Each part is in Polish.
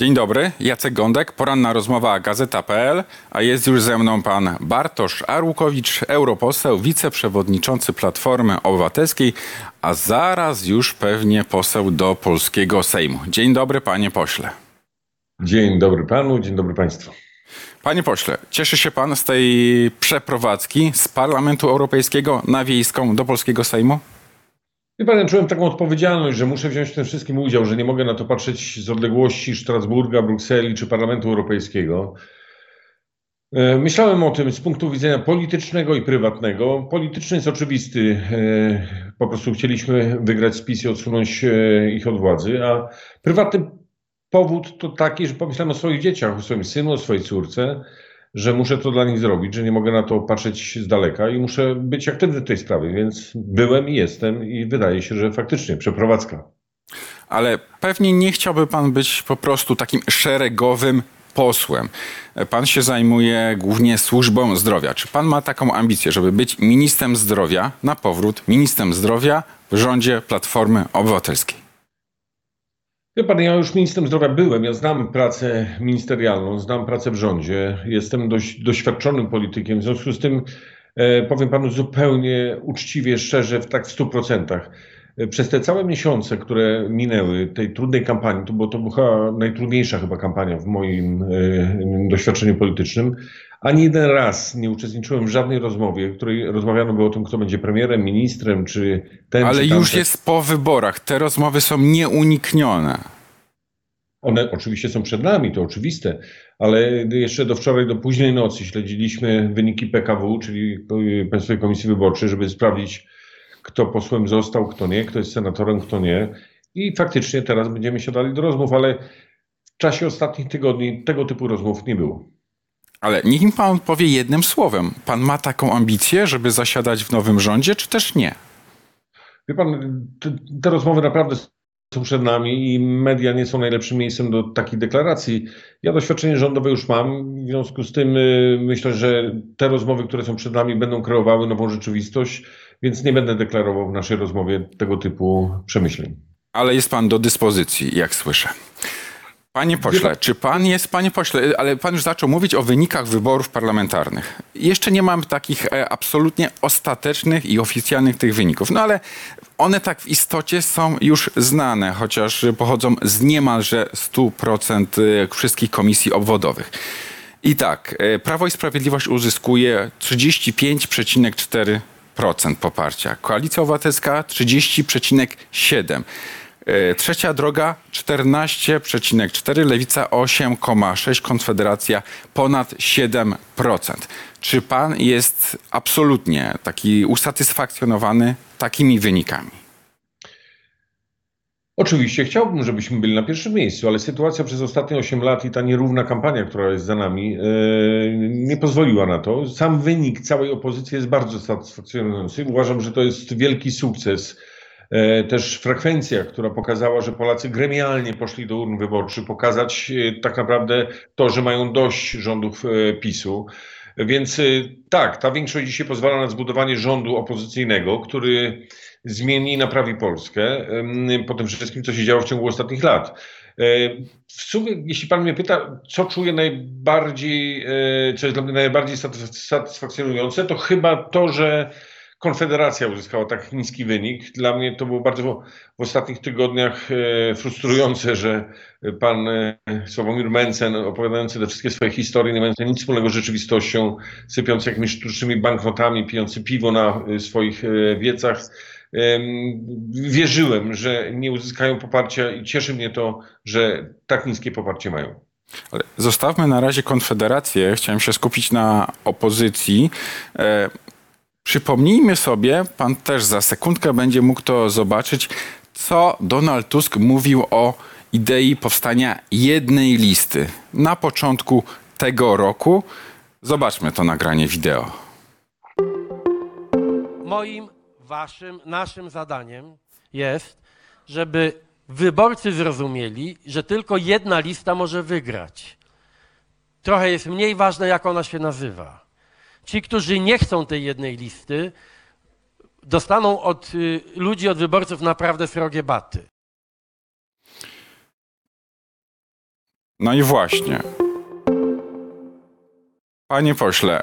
Dzień dobry, Jacek Gądek, poranna rozmowa Gazeta.pl, a jest już ze mną pan Bartosz Arłukowicz, europoseł, wiceprzewodniczący Platformy Obywatelskiej, a zaraz już pewnie poseł do polskiego Sejmu. Dzień dobry, panie pośle. Dzień dobry panu, dzień dobry państwu. Panie pośle, cieszy się pan z tej przeprowadzki z Parlamentu Europejskiego na Wiejską do polskiego Sejmu? Wie pan, czułem taką odpowiedzialność, że muszę wziąć w tym wszystkim udział, że nie mogę na to patrzeć z odległości Strasburga, Brukseli czy Parlamentu Europejskiego. E, Myślałem o tym z punktu widzenia politycznego i prywatnego. Polityczny jest oczywisty. e, Po prostu chcieliśmy wygrać spis i odsunąć e, ich od władzy, a prywatny powód to taki, że pomyślałem o swoich dzieciach, o swoim synu, o swojej córce, że muszę to dla nich zrobić, że nie mogę na to patrzeć z daleka i muszę być aktywny w tej sprawie, więc byłem i jestem i wydaje się, że faktycznie przeprowadzka. Ale pewnie nie chciałby pan być po prostu takim szeregowym posłem. Pan się zajmuje głównie służbą zdrowia. Czy pan ma taką ambicję, żeby być ministrem zdrowia na powrót, ministrem zdrowia w rządzie Platformy Obywatelskiej? Wie pan, ja już ministrem zdrowia byłem, ja znam pracę ministerialną, znam pracę w rządzie, jestem dość doświadczonym politykiem, w związku z tym e, powiem panu zupełnie uczciwie, szczerze, w tak w stu procentach. E, Przez te całe miesiące, które minęły tej trudnej kampanii, to, bo to była najtrudniejsza chyba kampania w moim e, doświadczeniu politycznym, ani jeden raz nie uczestniczyłem w żadnej rozmowie, w której rozmawiano by o tym, kto będzie premierem, ministrem, czy ten, Ale czy już jest po wyborach. Te rozmowy są nieuniknione. One oczywiście są przed nami, to oczywiste, ale jeszcze do wczoraj, do późnej nocy śledziliśmy wyniki PKW, czyli Państwowej Komisji Wyborczej, żeby sprawdzić, kto posłem został, kto nie, kto jest senatorem, kto nie. I faktycznie teraz będziemy siadali do rozmów, ale w czasie ostatnich tygodni tego typu rozmów nie było. Ale niech mi pan powie jednym słowem. Pan ma taką ambicję, żeby zasiadać w nowym rządzie, czy też nie? Wie pan, te, te rozmowy naprawdę są przed nami i media nie są najlepszym miejscem do takich deklaracji. Ja doświadczenie rządowe już mam, w związku z tym y, myślę, że te rozmowy, które są przed nami, będą kreowały nową rzeczywistość, więc nie będę deklarował w naszej rozmowie tego typu przemyśleń. Ale jest pan do dyspozycji, jak słyszę. Panie pośle, czy pan jest, panie pośle, ale pan już zaczął mówić o wynikach wyborów parlamentarnych. Jeszcze nie mam takich e, absolutnie ostatecznych i oficjalnych tych wyników, no ale one tak w istocie są już znane, chociaż pochodzą z niemalże 100% wszystkich komisji obwodowych. I tak, e, Prawo i Sprawiedliwość uzyskuje 35,4% poparcia. Koalicja Obywatelska 30,7%. E, Trzecia droga 14,4, Lewica 8,6, Konfederacja ponad 7%. Czy pan jest absolutnie taki usatysfakcjonowany takimi wynikami? Oczywiście chciałbym, żebyśmy byli na pierwszym miejscu, ale sytuacja przez ostatnie 8 lat i ta nierówna kampania, która jest za nami, e, nie pozwoliła na to. Sam wynik całej opozycji jest bardzo satysfakcjonujący. Uważam, że to jest wielki sukces. E, Też frekwencja, która pokazała, że Polacy gremialnie poszli do urn wyborczych, pokazać e, tak naprawdę to, że mają dość rządów e, PiSu. Więc tak, ta większość dzisiaj pozwala na zbudowanie rządu opozycyjnego, który zmieni i naprawi Polskę po tym wszystkim, co się działo w ciągu ostatnich lat. W sumie, jeśli pan mnie pyta, co czuję najbardziej, co jest dla mnie najbardziej satys- satysfakcjonujące, to chyba to, że Konfederacja uzyskała tak niski wynik. Dla mnie to było bardzo w ostatnich tygodniach e, frustrujące, że pan e, Sławomir Mencen, opowiadający te wszystkie swoje historie, nie mający nic wspólnego z rzeczywistością, sypiący jakimiś sztucznymi banknotami, pijący piwo na e, swoich wiecach, em, wierzyłem, że nie uzyskają poparcia i cieszy mnie to, że tak niskie poparcie mają. Ale zostawmy na razie Konfederację. Chciałem się skupić na opozycji. Przypomnijmy sobie, pan też za sekundkę będzie mógł to zobaczyć, co Donald Tusk mówił o idei powstania jednej listy na początku tego roku. Zobaczmy to nagranie wideo. moim, waszym, naszym zadaniem jest, żeby wyborcy zrozumieli, że tylko jedna lista może wygrać. Trochę jest mniej ważne, jak ona się nazywa. Ci, którzy nie chcą tej jednej listy, dostaną od y, ludzi, od wyborców naprawdę srogie baty. No i właśnie. Panie pośle,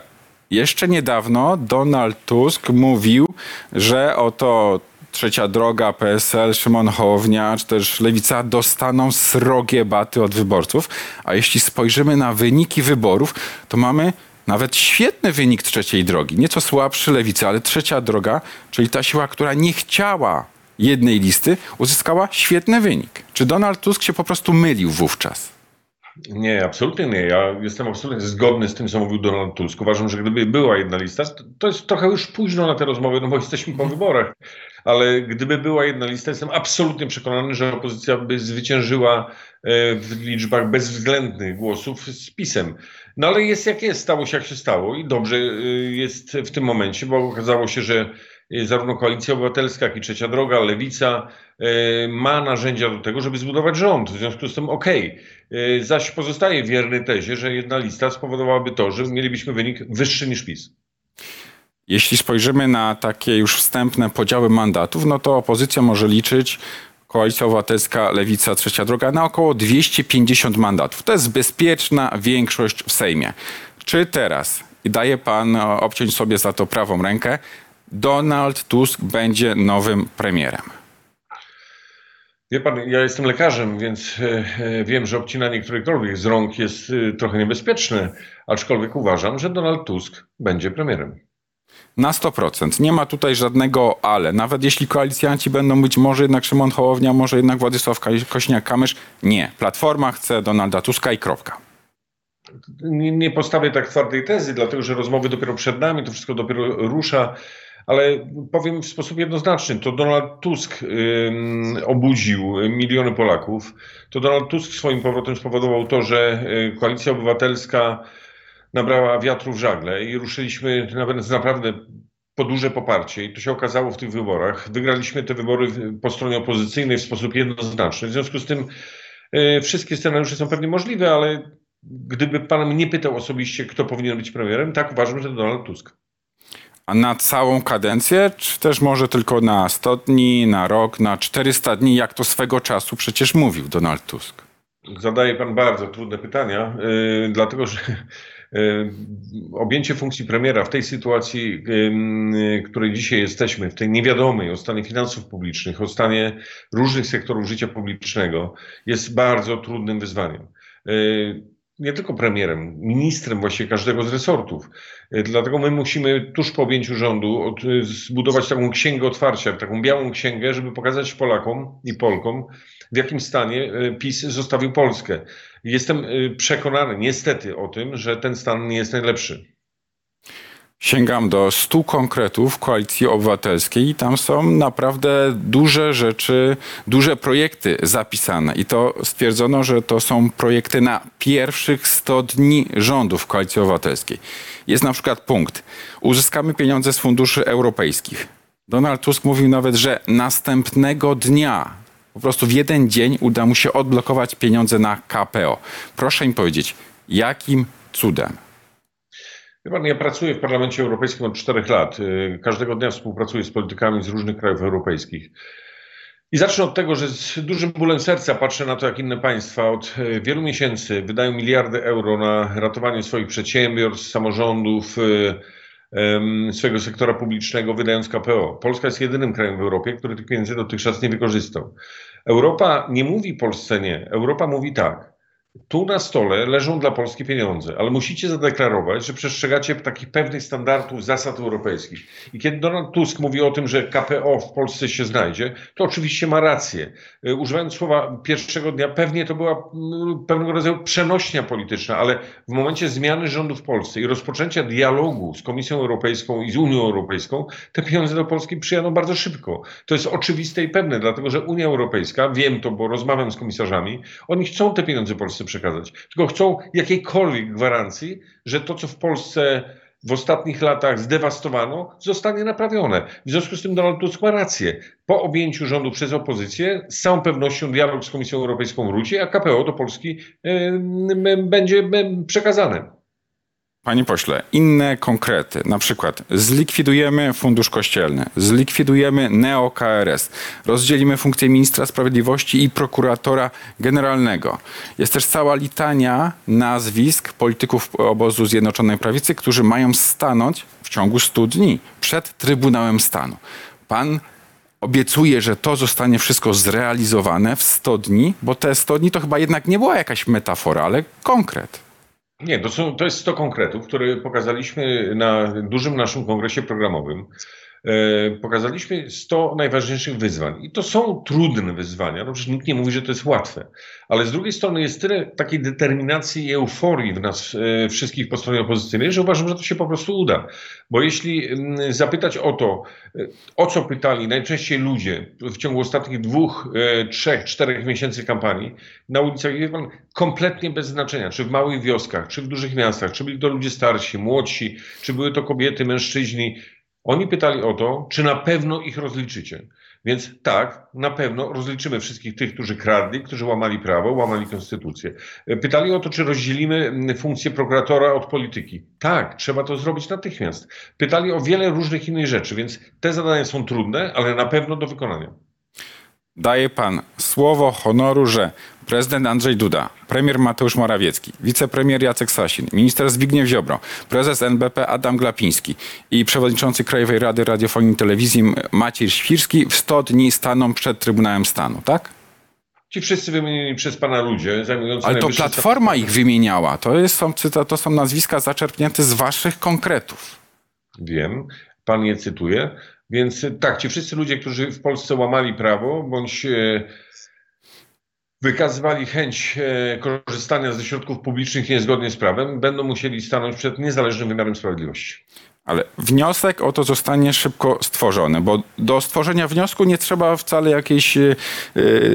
jeszcze niedawno Donald Tusk mówił, że oto Trzecia Droga, PSL, Szymon Hołownia, czy też Lewica dostaną srogie baty od wyborców. A jeśli spojrzymy na wyniki wyborów, to mamy nawet świetny wynik Trzeciej Drogi. Nieco słabszy Lewicy, ale Trzecia Droga, czyli ta siła, która nie chciała jednej listy, uzyskała świetny wynik. Czy Donald Tusk się po prostu mylił wówczas? Nie, absolutnie nie. Ja jestem absolutnie zgodny z tym, co mówił Donald Tusk. Uważam, że gdyby była jedna lista, to jest trochę już późno na te rozmowy, no bo jesteśmy po wyborach, ale gdyby była jedna lista, jestem absolutnie przekonany, że opozycja by zwyciężyła e, w liczbach bezwzględnych głosów z PiSem. No ale jest jak jest, stało się jak się stało i dobrze e, jest w tym momencie, bo okazało się, że zarówno Koalicja Obywatelska, jak i Trzecia Droga, Lewica ma narzędzia do tego, żeby zbudować rząd. W związku z tym okej. Okay Y, zaś pozostaje wierny tezie, że jedna lista spowodowałaby to, że mielibyśmy wynik wyższy niż PiS. Jeśli spojrzymy na takie już wstępne podziały mandatów, no to opozycja może liczyć Koalicja Obywatelska, Lewica, Trzecia Droga na około 250 mandatów. To jest bezpieczna większość w Sejmie. Czy teraz, i daje pan obciąć sobie za to prawą rękę, Donald Tusk będzie nowym premierem? Wie pan, ja jestem lekarzem, więc e, e, wiem, że obcinanie którejkolwiek z rąk jest e, trochę niebezpieczne, aczkolwiek uważam, że Donald Tusk będzie premierem. Na 100%. Nie ma tutaj żadnego ale. Nawet jeśli koalicjanci będą być może jednak Szymon Hołownia, może jednak Władysław Kośniak-Kamysz, nie. Platforma chce Donalda Tuska i kropka. Nie, nie postawię tak twardej tezy, dlatego że rozmowy dopiero przed nami, to wszystko dopiero rusza ale powiem w sposób jednoznaczny, to Donald Tusk obudził miliony Polaków. To Donald Tusk swoim powrotem spowodował to, że y, Koalicja Obywatelska nabrała wiatru w żagle i ruszyliśmy nawet naprawdę po duże poparcie i to się okazało w tych wyborach. Wygraliśmy te wybory po stronie opozycyjnej w sposób jednoznaczny. W związku z tym y, wszystkie scenariusze są pewnie możliwe, ale gdyby pan mnie pytał osobiście, kto powinien być premierem, tak uważam, że Donald Tusk. Na całą kadencję, czy też może tylko na 100 dni, na rok, na 400 dni, jak to swego czasu przecież mówił Donald Tusk? Zadaje pan bardzo trudne pytania, yy, dlatego że yy, objęcie funkcji premiera w tej sytuacji, yy, której dzisiaj jesteśmy, w tej niewiadomej o stanie finansów publicznych, o stanie różnych sektorów życia publicznego, jest bardzo trudnym wyzwaniem. Y, nie tylko premierem, ministrem właściwie każdego z resortów. E, dlatego my musimy tuż po objęciu rządu e, zbudować taką księgę otwarcia, taką białą księgę, żeby pokazać Polakom i Polkom, w jakim stanie e, PiS zostawił Polskę. Jestem przekonany niestety o tym, że ten stan nie jest najlepszy. Sięgam do stu konkretów Koalicji Obywatelskiej i tam są naprawdę duże rzeczy, duże projekty zapisane. I to stwierdzono, że to są projekty na pierwszych 100 dni rządów Koalicji Obywatelskiej. Jest na przykład punkt. Uzyskamy pieniądze z funduszy europejskich. Donald Tusk mówił nawet, że następnego dnia, po prostu w jeden dzień uda mu się odblokować pieniądze na KPO. Proszę mi powiedzieć, jakim cudem? Pan, ja pracuję w Parlamencie Europejskim od czterech lat. Y, każdego dnia współpracuję z politykami z różnych krajów europejskich. I zacznę od tego, że z dużym bólem serca patrzę na to, jak inne państwa od y, wielu miesięcy wydają miliardy euro na ratowanie swoich przedsiębiorstw, samorządów, y, swojego sektora publicznego, wydając KPO. Polska jest jedynym krajem w Europie, który tych pieniędzy dotychczas nie wykorzystał. Europa nie mówi Polsce nie. Europa mówi tak tu na stole leżą dla Polski pieniądze, ale musicie zadeklarować, że przestrzegacie takich pewnych standardów, zasad europejskich. I kiedy Donald Tusk mówi o tym, że KPO w Polsce się znajdzie, to oczywiście ma rację. E, używając słowa pierwszego dnia, pewnie to była mm, pewnego rodzaju przenośnia polityczna, ale w momencie zmiany rządu w Polsce i rozpoczęcia dialogu z Komisją Europejską i z Unią Europejską, te pieniądze do Polski przyjadą bardzo szybko. To jest oczywiste i pewne, dlatego że Unia Europejska, wiem to, bo rozmawiam z komisarzami, oni chcą te pieniądze Polsce przekazać. Tylko chcą jakiejkolwiek gwarancji, że to, co w Polsce w ostatnich latach zdewastowano, zostanie naprawione. W związku z tym Donald Tusk ma rację. Po objęciu rządu przez opozycję z całą pewnością dialog z Komisją Europejską wróci, a KPO do Polski będzie przekazane. Panie pośle, inne konkrety, na przykład zlikwidujemy Fundusz Kościelny, zlikwidujemy neo-KRS, rozdzielimy funkcję ministra sprawiedliwości i prokuratora generalnego. Jest też cała litania nazwisk polityków obozu Zjednoczonej Prawicy, którzy mają stanąć w ciągu 100 dni przed Trybunałem Stanu. Pan obiecuje, że to zostanie wszystko zrealizowane w 100 dni, bo te 100 dni to chyba jednak nie była jakaś metafora, ale konkret. Nie, to, są, to jest 100 konkretów, które pokazaliśmy na dużym naszym kongresie programowym. E, pokazaliśmy 100 najważniejszych wyzwań. I to są trudne wyzwania. No, przecież nikt nie mówi, że to jest łatwe. Ale z drugiej strony jest tyle takiej determinacji i euforii w nas e, wszystkich po stronie opozycyjnej, że uważam, że to się po prostu uda. Bo jeśli zapytać o to, e, o co pytali najczęściej ludzie w ciągu ostatnich dwóch, trzech, czterech miesięcy kampanii na ulicach, jest pan kompletnie bez znaczenia, czy w małych wioskach, czy w dużych miastach, czy byli to ludzie starsi, młodsi, czy były to kobiety, mężczyźni, oni pytali o to, czy na pewno ich rozliczycie. Więc tak, na pewno rozliczymy wszystkich tych, którzy kradli, którzy łamali prawo, łamali konstytucję. Pytali o to, czy rozdzielimy funkcję prokuratora od polityki. Tak, trzeba to zrobić natychmiast. Pytali o wiele różnych innych rzeczy, więc te zadania są trudne, ale na pewno do wykonania. Daje pan słowo honoru, że prezydent Andrzej Duda, premier Mateusz Morawiecki, wicepremier Jacek Sasin, minister Zbigniew Ziobro, prezes NBP Adam Glapiński i przewodniczący Krajowej Rady Radiofonii i Telewizji Maciej Świrski w 100 dni staną przed Trybunałem Stanu, tak? Ci wszyscy wymienieni przez pana ludzie zajmujący Ale to Platforma ich wymieniała. To, jest, są, to są nazwiska zaczerpnięte z waszych konkretów. Wiem, pan je cytuje. Więc tak, ci wszyscy ludzie, którzy w Polsce łamali prawo, bądź e, wykazywali chęć e, korzystania ze środków publicznych niezgodnie z prawem, będą musieli stanąć przed niezależnym wymiarem sprawiedliwości. Ale wniosek o to zostanie szybko stworzony, bo do stworzenia wniosku nie trzeba wcale jakiejś y,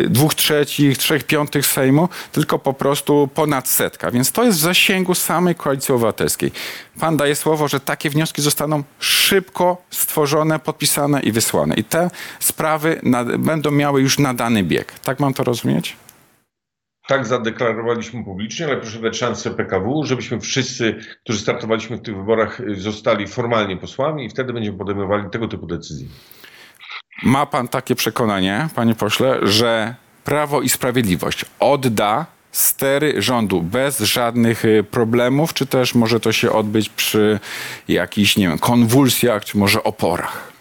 dwóch trzecich, trzech piątych Sejmu, tylko po prostu ponad setka. Więc to jest w zasięgu samej Koalicji Obywatelskiej. Pan daje słowo, że takie wnioski zostaną szybko stworzone, podpisane i wysłane. I te sprawy nad, będą miały już nadany bieg. Tak mam to rozumieć? Tak zadeklarowaliśmy publicznie, ale proszę dać szansę PKW, żebyśmy wszyscy, którzy startowaliśmy w tych wyborach, zostali formalnie posłami i wtedy będziemy podejmowali tego typu decyzje. Ma pan takie przekonanie, panie pośle, że Prawo i Sprawiedliwość odda stery rządu bez żadnych y, problemów, czy też może to się odbyć przy jakichś, nie wiem, konwulsjach, czy może oporach?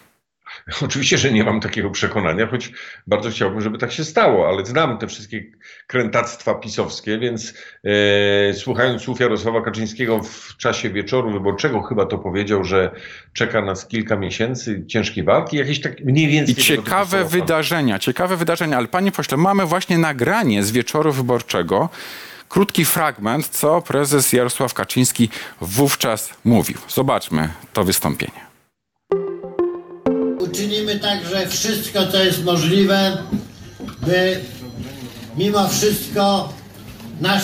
Oczywiście, że nie mam takiego przekonania, choć bardzo chciałbym, żeby tak się stało, ale znam te wszystkie krętactwa pisowskie, więc e, słuchając słów Jarosława Kaczyńskiego w czasie wieczoru wyborczego chyba to powiedział, że czeka nas kilka miesięcy ciężkiej walki, jakieś tak mniej więcej... I ciekawe wydarzenia, ciekawe wydarzenia, ale panie pośle, mamy właśnie nagranie z wieczoru wyborczego, krótki fragment, co prezes Jarosław Kaczyński wówczas mówił. Zobaczmy to wystąpienie także wszystko, co jest możliwe, by mimo wszystko nasz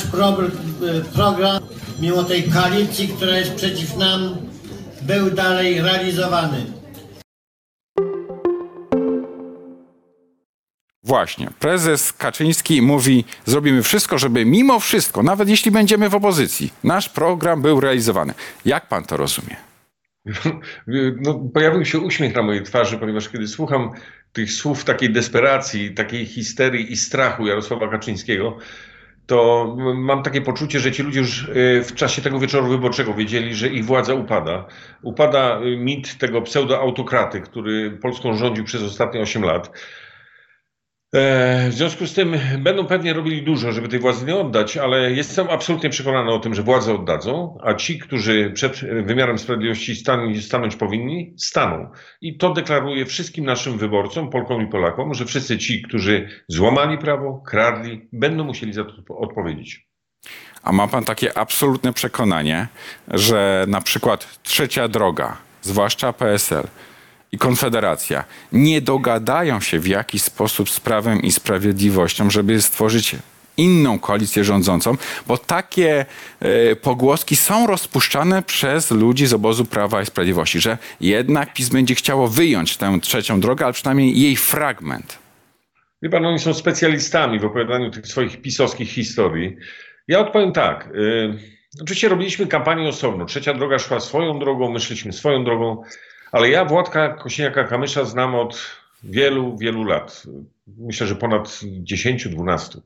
program, mimo tej koalicji, która jest przeciw nam, był dalej realizowany. Właśnie. Prezes Kaczyński mówi: Zrobimy wszystko, żeby mimo wszystko, nawet jeśli będziemy w opozycji, nasz program był realizowany. Jak pan to rozumie? No, pojawił się uśmiech na mojej twarzy, ponieważ kiedy słucham tych słów takiej desperacji, takiej histerii i strachu Jarosława Kaczyńskiego, to mam takie poczucie, że ci ludzie już e, w czasie tego wieczoru wyborczego wiedzieli, że ich władza upada. Upada mit tego pseudoautokraty, który Polską rządził przez ostatnie 8 lat. E, w związku z tym będą pewnie robili dużo, żeby tej władzy nie oddać, ale jestem absolutnie przekonany o tym, że władzę oddadzą, a ci, którzy przed wymiarem sprawiedliwości stanąć powinni, staną. I to deklaruje wszystkim naszym wyborcom, Polkom i Polakom, że wszyscy ci, którzy złamali prawo, kradli, będą musieli za to odpowiedzieć. A ma pan takie absolutne przekonanie, że na przykład trzecia droga, zwłaszcza PSL, i Konfederacja nie dogadają się w jakiś sposób z Prawem i Sprawiedliwością, żeby stworzyć inną koalicję rządzącą, bo takie y, pogłoski są rozpuszczane przez ludzi z obozu Prawa i Sprawiedliwości, że jednak PiS będzie chciało wyjąć tę trzecią drogę, ale przynajmniej jej fragment. Wie pan, oni są specjalistami w opowiadaniu tych swoich pisowskich historii. Ja odpowiem tak. Y Oczywiście robiliśmy kampanię osobno. Trzecia droga szła swoją drogą, my szliśmy swoją drogą, ale ja Władka Kosiniaka-Kamysza znam od wielu, wielu lat. Myślę, że ponad 10-12.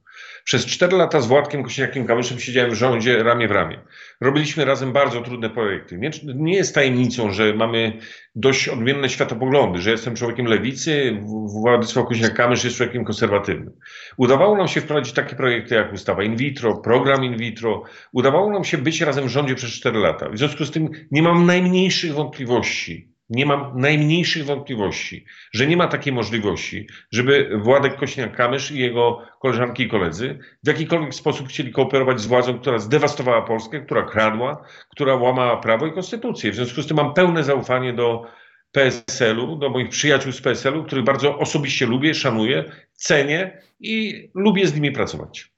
Przez 4 lata z Władkiem Kosiniakiem-Kamyszem siedziałem w rządzie ramię w ramię. Robiliśmy razem bardzo trudne projekty. Nie, nie jest tajemnicą, że mamy dość odmienne światopoglądy, że jestem człowiekiem lewicy, Władysław Kosiniak-Kamysz jest człowiekiem konserwatywnym. Udawało nam się wprowadzić takie projekty jak ustawa in vitro, program in vitro. Udawało nam się być razem w rządzie przez 4 lata. W związku z tym nie mam najmniejszych wątpliwości, nie mam najmniejszych wątpliwości, że nie ma takiej możliwości, żeby Władek Kośniak-Kamysz i jego koleżanki i koledzy w jakikolwiek sposób chcieli kooperować z władzą, która zdewastowała Polskę, która kradła, która łamała prawo i konstytucję. W związku z tym mam pełne zaufanie do PSL-u, do moich przyjaciół z PSL-u, których bardzo osobiście lubię, szanuję, cenię i lubię z nimi pracować.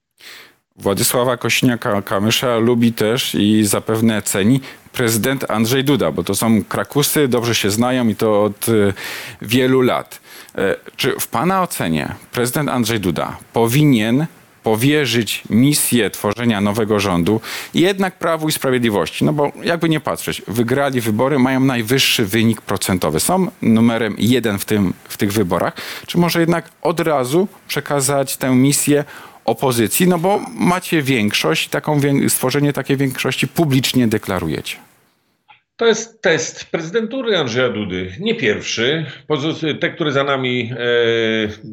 Władysława Kośniaka-Kamysza lubi też i zapewne ceni prezydent Andrzej Duda, bo to są krakusy, dobrze się znają i to od y, wielu lat. E, czy w Pana ocenie prezydent Andrzej Duda powinien powierzyć misję tworzenia nowego rządu jednak Prawu i Sprawiedliwości. No bo jakby nie patrzeć, wygrali wybory, mają najwyższy wynik procentowy. Są numerem jeden w, tym, w tych wyborach. Czy może jednak od razu przekazać tę misję opozycji, no bo macie większość, taką stworzenie takiej większości publicznie deklarujecie. To jest test prezydentury Andrzeja Dudy. Nie pierwszy. Te, które za nami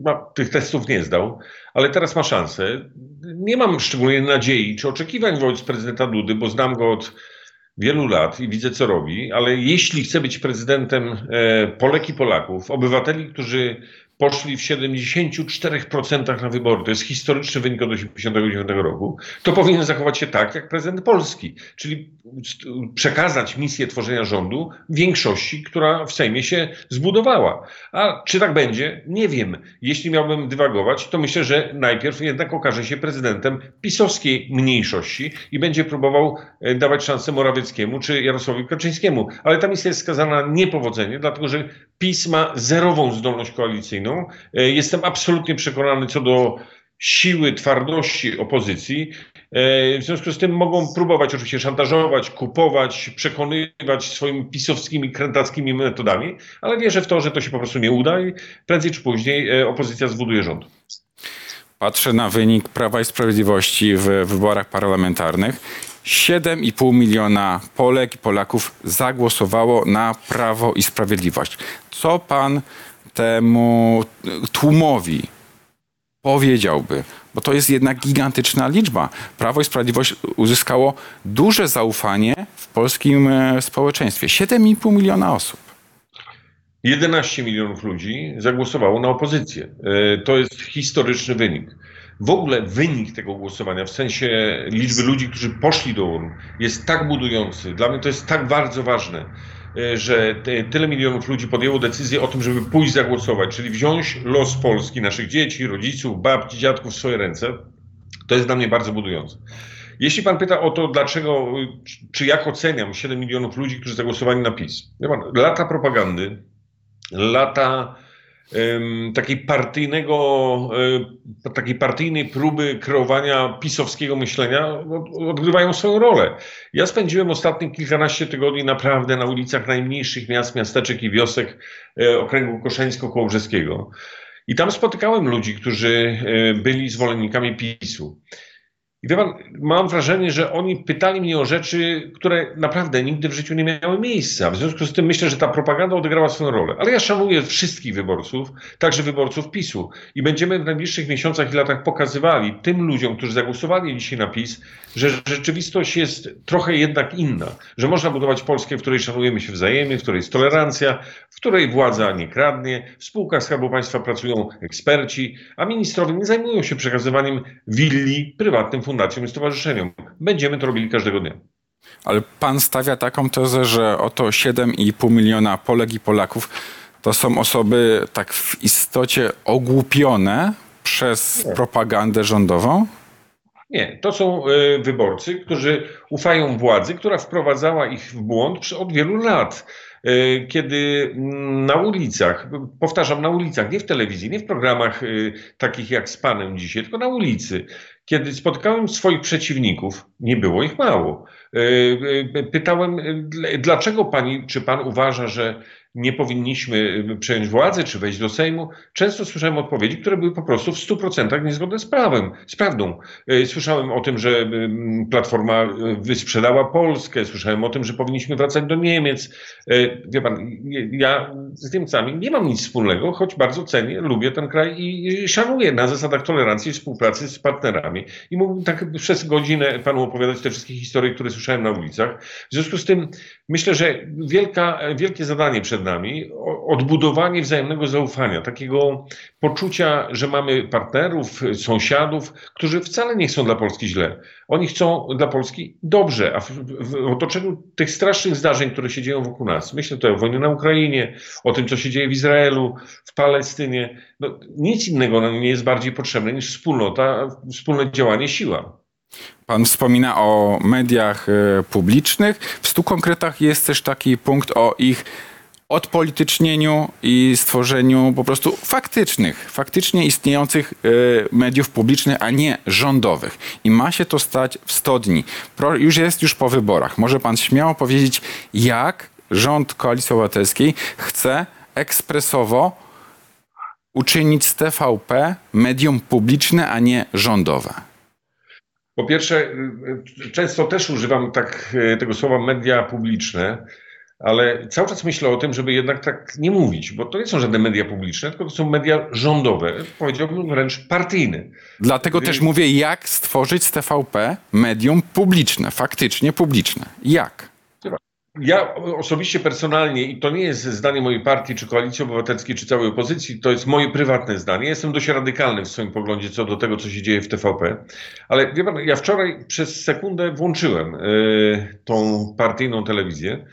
e, tych testów nie zdał, ale teraz ma szansę. Nie mam szczególnie nadziei czy oczekiwań wobec prezydenta Dudy, bo znam go od wielu lat i widzę, co robi, ale jeśli chce być prezydentem e, Polek i Polaków, obywateli, którzy poszli w 74% na wybory, to jest historyczny wynik od 1989 roku, to powinien zachować się tak, jak prezydent Polski, czyli przekazać misję tworzenia rządu większości, która w Sejmie się zbudowała. A czy tak będzie? Nie wiem. Jeśli miałbym dywagować, to myślę, że najpierw jednak okaże się prezydentem pisowskiej mniejszości i będzie próbował e, dawać szansę Morawieckiemu czy Jarosławowi Kaczyńskiemu. Ale ta misja jest skazana na niepowodzenie, dlatego że PiS ma zerową zdolność koalicyjną. E, jestem absolutnie przekonany co do siły, twardości opozycji. E, w związku z tym mogą próbować oczywiście szantażować, kupować, przekonywać swoimi pisowskimi, krętackimi metodami, ale wierzę w to, że to się po prostu nie uda i prędzej czy później e, opozycja zbuduje rząd. Patrzę na wynik Prawa i Sprawiedliwości w wyborach parlamentarnych 7,5 miliona Polek i Polaków zagłosowało na Prawo i Sprawiedliwość. Co pan temu tłumowi powiedziałby? Bo to jest jednak gigantyczna liczba. Prawo i Sprawiedliwość uzyskało duże zaufanie w polskim e, społeczeństwie. 7,5 miliona osób. 11 milionów ludzi zagłosowało na opozycję. E, to jest historyczny wynik w ogóle wynik tego głosowania, w sensie liczby ludzi, którzy poszli do urn, jest tak budujący. Dla mnie to jest tak bardzo ważne, że tyle milionów ludzi podjęło decyzję o tym, żeby pójść zagłosować, czyli wziąć los Polski, naszych dzieci, rodziców, babci, dziadków w swoje ręce. To jest dla mnie bardzo budujące. Jeśli pan pyta o to, dlaczego, czy jak oceniam 7 milionów ludzi, którzy zagłosowali na PiS. Pan, lata propagandy, lata takiej partyjnego, takiej partyjnej próby kreowania pisowskiego myślenia odgrywają swoją rolę. Ja spędziłem ostatnie kilkanaście tygodni naprawdę na ulicach najmniejszych miast, miasteczek i wiosek e, okręgu Koszeńsko-Kołobrzeskiego. I tam spotykałem ludzi, którzy e, byli zwolennikami PiSu. I wie pan, mam wrażenie, że oni pytali mnie o rzeczy, które naprawdę nigdy w życiu nie miały miejsca. W związku z tym myślę, że ta propaganda odegrała swoją rolę. Ale ja szanuję wszystkich wyborców, także wyborców PiSu. I będziemy w najbliższych miesiącach i latach pokazywali tym ludziom, którzy zagłosowali dzisiaj na PiS, że rzeczywistość jest trochę jednak inna. Że można budować Polskę, w której szanujemy się wzajemnie, w której jest tolerancja, w której władza nie kradnie, w spółkach Skarbu Państwa pracują eksperci, a ministrowie nie zajmują się przekazywaniem willi prywatnym fundacjom i stowarzyszeniom. Będziemy to robili każdego dnia. Ale pan stawia taką tezę, że oto 7,5 miliona Polek i Polaków to są osoby tak w istocie ogłupione przez Nie. propagandę rządową? Nie, to są y, wyborcy, którzy ufają władzy, która wprowadzała ich w błąd od wielu lat. E, kiedy na ulicach, powtarzam, na ulicach, nie w telewizji, nie w programach e, takich jak z Panem dzisiaj, tylko na ulicy, Kiedy spotkałem swoich przeciwników, nie było ich mało. E, pytałem, dlaczego pani, czy pan uważa, że nie powinniśmy przejąć władzy czy wejść do Sejmu. Często słyszałem odpowiedzi, które były po prostu w 100% niezgodne z prawem, z prawdą. E, słyszałem o tym, że Platforma e, wysprzedała Polskę, słyszałem o tym, że powinniśmy wracać do Niemiec. E, wie pan, ja z Niemcami nie mam nic wspólnego, choć bardzo cenię, lubię ten kraj i szanuję na zasadach tolerancji i współpracy z partnerami. I mógłbym tak przez godzinę panu opowiadać te wszystkie historie, które słyszałem na ulicach. W związku z tym myślę, że wielka, wielkie zadanie przed przed nami, odbudowanie wzajemnego zaufania, takiego poczucia, że mamy partnerów, sąsiadów, którzy wcale nie chcą dla Polski źle. Oni chcą dla Polski dobrze, a w, w otoczeniu tych strasznych zdarzeń, które się dzieją wokół nas, myślę tutaj o wojnie na Ukrainie, o tym, co się dzieje w Izraelu, w Palestynie, no, nic innego nie jest bardziej potrzebne niż wspólnota, wspólne działanie, siła. Pan wspomina o mediach e, publicznych. W stu konkretach jest też taki punkt o ich odpolitycznieniu i stworzeniu po prostu faktycznych, faktycznie istniejących y, mediów publicznych, a nie rządowych. I ma się to stać w 100 dni. Już jest już po wyborach. Może pan śmiało powiedzieć, jak rząd Koalicji Obywatelskiej chce ekspresowo uczynić z TVP medium publiczne, a nie rządowe? Po pierwsze, często też używam tak, tego słowa media publiczne ale cały czas myślę o tym, żeby jednak tak nie mówić, bo to nie są żadne media publiczne, tylko to są media rządowe, powiedziałbym wręcz partyjne. Dlatego też mówię, jak stworzyć z TVP medium publiczne, faktycznie publiczne. Jak? Ja osobiście, personalnie, i to nie jest zdanie mojej partii, czy koalicji obywatelskiej, czy całej opozycji, to jest moje prywatne zdanie. Jestem dość radykalny w swoim poglądzie co do tego, co się dzieje w TVP. Ale wie pan, ja wczoraj przez sekundę włączyłem y, tą partyjną telewizję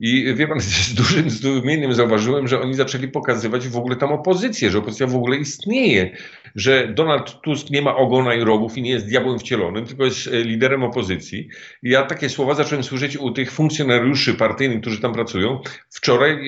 i wie pan, z dużym zdumieniem zauważyłem, że oni zaczęli pokazywać w ogóle tam opozycję, że opozycja w ogóle istnieje, że Donald Tusk nie ma ogona i rogów i nie jest diabłem wcielonym, tylko jest e, liderem opozycji. I ja takie słowa zacząłem słyszeć u tych funkcjonariuszy partyjnych, którzy tam pracują, wczoraj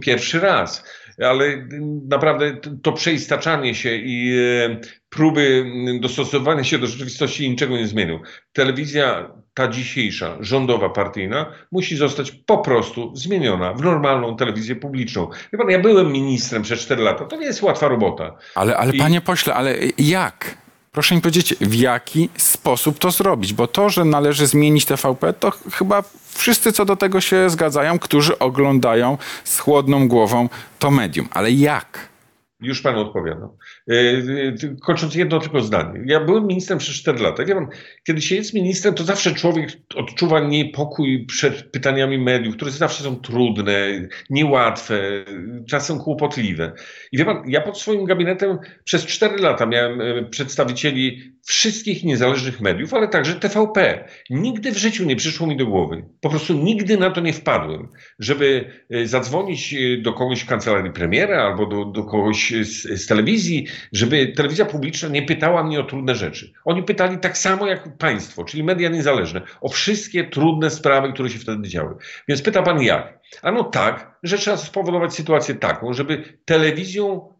pierwszy raz ale naprawdę to przeistaczanie się i e, próby dostosowania się do rzeczywistości niczego nie zmienią. Telewizja ta dzisiejsza, rządowa, partyjna, musi zostać po prostu zmieniona w normalną telewizję publiczną. Wie pan, ja byłem ministrem przez 4 lata, to nie jest łatwa robota. Ale, ale I... panie pośle, ale jak? Proszę mi powiedzieć, w jaki sposób to zrobić, bo to, że należy zmienić TVP, to chyba wszyscy co do tego się zgadzają, którzy oglądają z chłodną głową to medium. Ale jak? Już panu odpowiadam. E, e, kończąc jedno tylko zdanie. Ja byłem ministrem przez 4 lata. Wie pan, kiedy się jest ministrem, to zawsze człowiek odczuwa niepokój przed pytaniami mediów, które zawsze są trudne, niełatwe, czasem kłopotliwe. I wie pan, ja pod swoim gabinetem przez 4 lata miałem e, przedstawicieli wszystkich niezależnych mediów, ale także TVP. Nigdy w życiu nie przyszło mi do głowy, po prostu nigdy na to nie wpadłem, żeby zadzwonić do kogoś w kancelarii premiera albo do, do kogoś z, z telewizji, żeby telewizja publiczna nie pytała mnie o trudne rzeczy. Oni pytali tak samo jak państwo, czyli media niezależne, o wszystkie trudne sprawy, które się wtedy działy. Więc pyta pan jak? Ano tak, że trzeba spowodować sytuację taką, żeby telewizją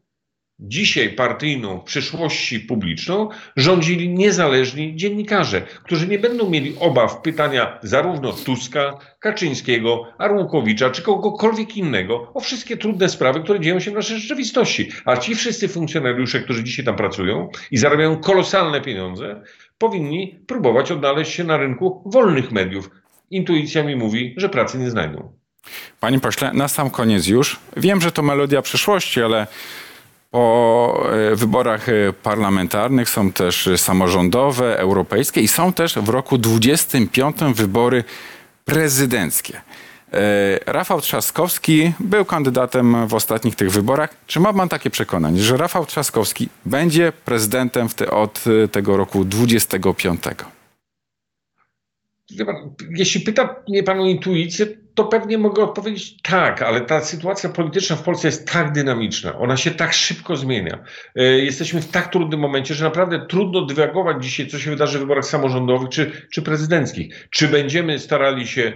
dzisiaj partyjną, w przyszłości publiczną rządzili niezależni dziennikarze, którzy nie będą mieli obaw pytania zarówno Tuska, Kaczyńskiego, Arłukowicza czy kogokolwiek innego o wszystkie trudne sprawy, które dzieją się w naszej rzeczywistości. A ci wszyscy funkcjonariusze, którzy dzisiaj tam pracują i zarabiają kolosalne pieniądze, powinni próbować odnaleźć się na rynku wolnych mediów. Intuicja mi mówi, że pracy nie znajdą. Panie pośle, na sam koniec już. Wiem, że to melodia przyszłości, ale po e, wyborach e, parlamentarnych są też samorządowe, europejskie i są też w roku 25 wybory prezydenckie. E, Rafał Trzaskowski był kandydatem w ostatnich tych wyborach. Czy ma pan takie przekonanie, że Rafał Trzaskowski będzie prezydentem te, od tego roku 25? Jeśli pyta mnie pan o intuicję, to pewnie mogę odpowiedzieć tak, ale ta sytuacja polityczna w Polsce jest tak dynamiczna, ona się tak szybko zmienia. E, jesteśmy w tak trudnym momencie, że naprawdę trudno dywagować dzisiaj, co się wydarzy w wyborach samorządowych czy, czy prezydenckich. Czy będziemy starali się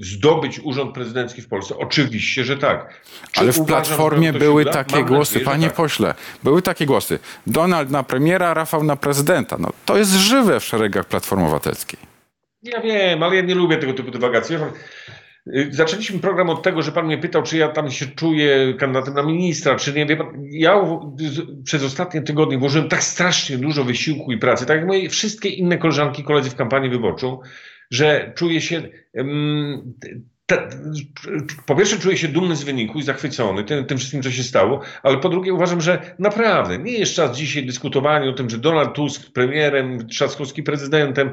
zdobyć urząd prezydencki w Polsce? Oczywiście, że tak. Czy Ale w uważam, Platformie były uda? takie Mam głosy, nadzieję, panie tak. pośle, były takie głosy. Donald na premiera, Rafał na prezydenta. No, to jest żywe w szeregach Platformy Obywatelskiej. Ja wiem, ale ja nie lubię tego typu dywagacji. Y, Zaczęliśmy program od tego, że pan mnie pytał, czy ja tam się czuję kandydatem na ministra, czy nie. Wie pan, ja przez ostatnie tygodnie włożyłem tak strasznie dużo wysiłku i pracy, tak jak moje wszystkie inne koleżanki, koledzy w kampanii wyborczą, że czuję się. em, te, po pierwsze, czuję się dumny z wyniku i zachwycony tym, tym wszystkim, co się stało, ale po drugie, uważam, że naprawdę nie jest czas dzisiaj dyskutowania o tym, że Donald Tusk premierem, Trzaskowski prezydentem.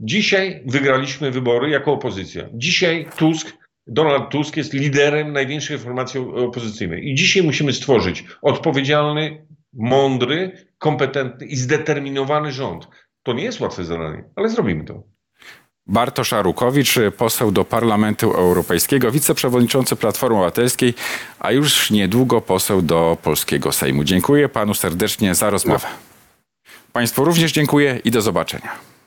Dzisiaj wygraliśmy wybory jako opozycja. Dzisiaj Tusk, Donald Tusk jest liderem największej formacji opozycyjnej. I dzisiaj musimy stworzyć odpowiedzialny, mądry, kompetentny i zdeterminowany rząd. To nie jest łatwe zadanie, ale zrobimy to. Bartosz Arukowicz, poseł do Parlamentu Europejskiego, wiceprzewodniczący Platformy Obywatelskiej, a już niedługo poseł do Polskiego Sejmu. Dziękuję panu serdecznie za rozmowę. Państwu również dziękuję i do zobaczenia.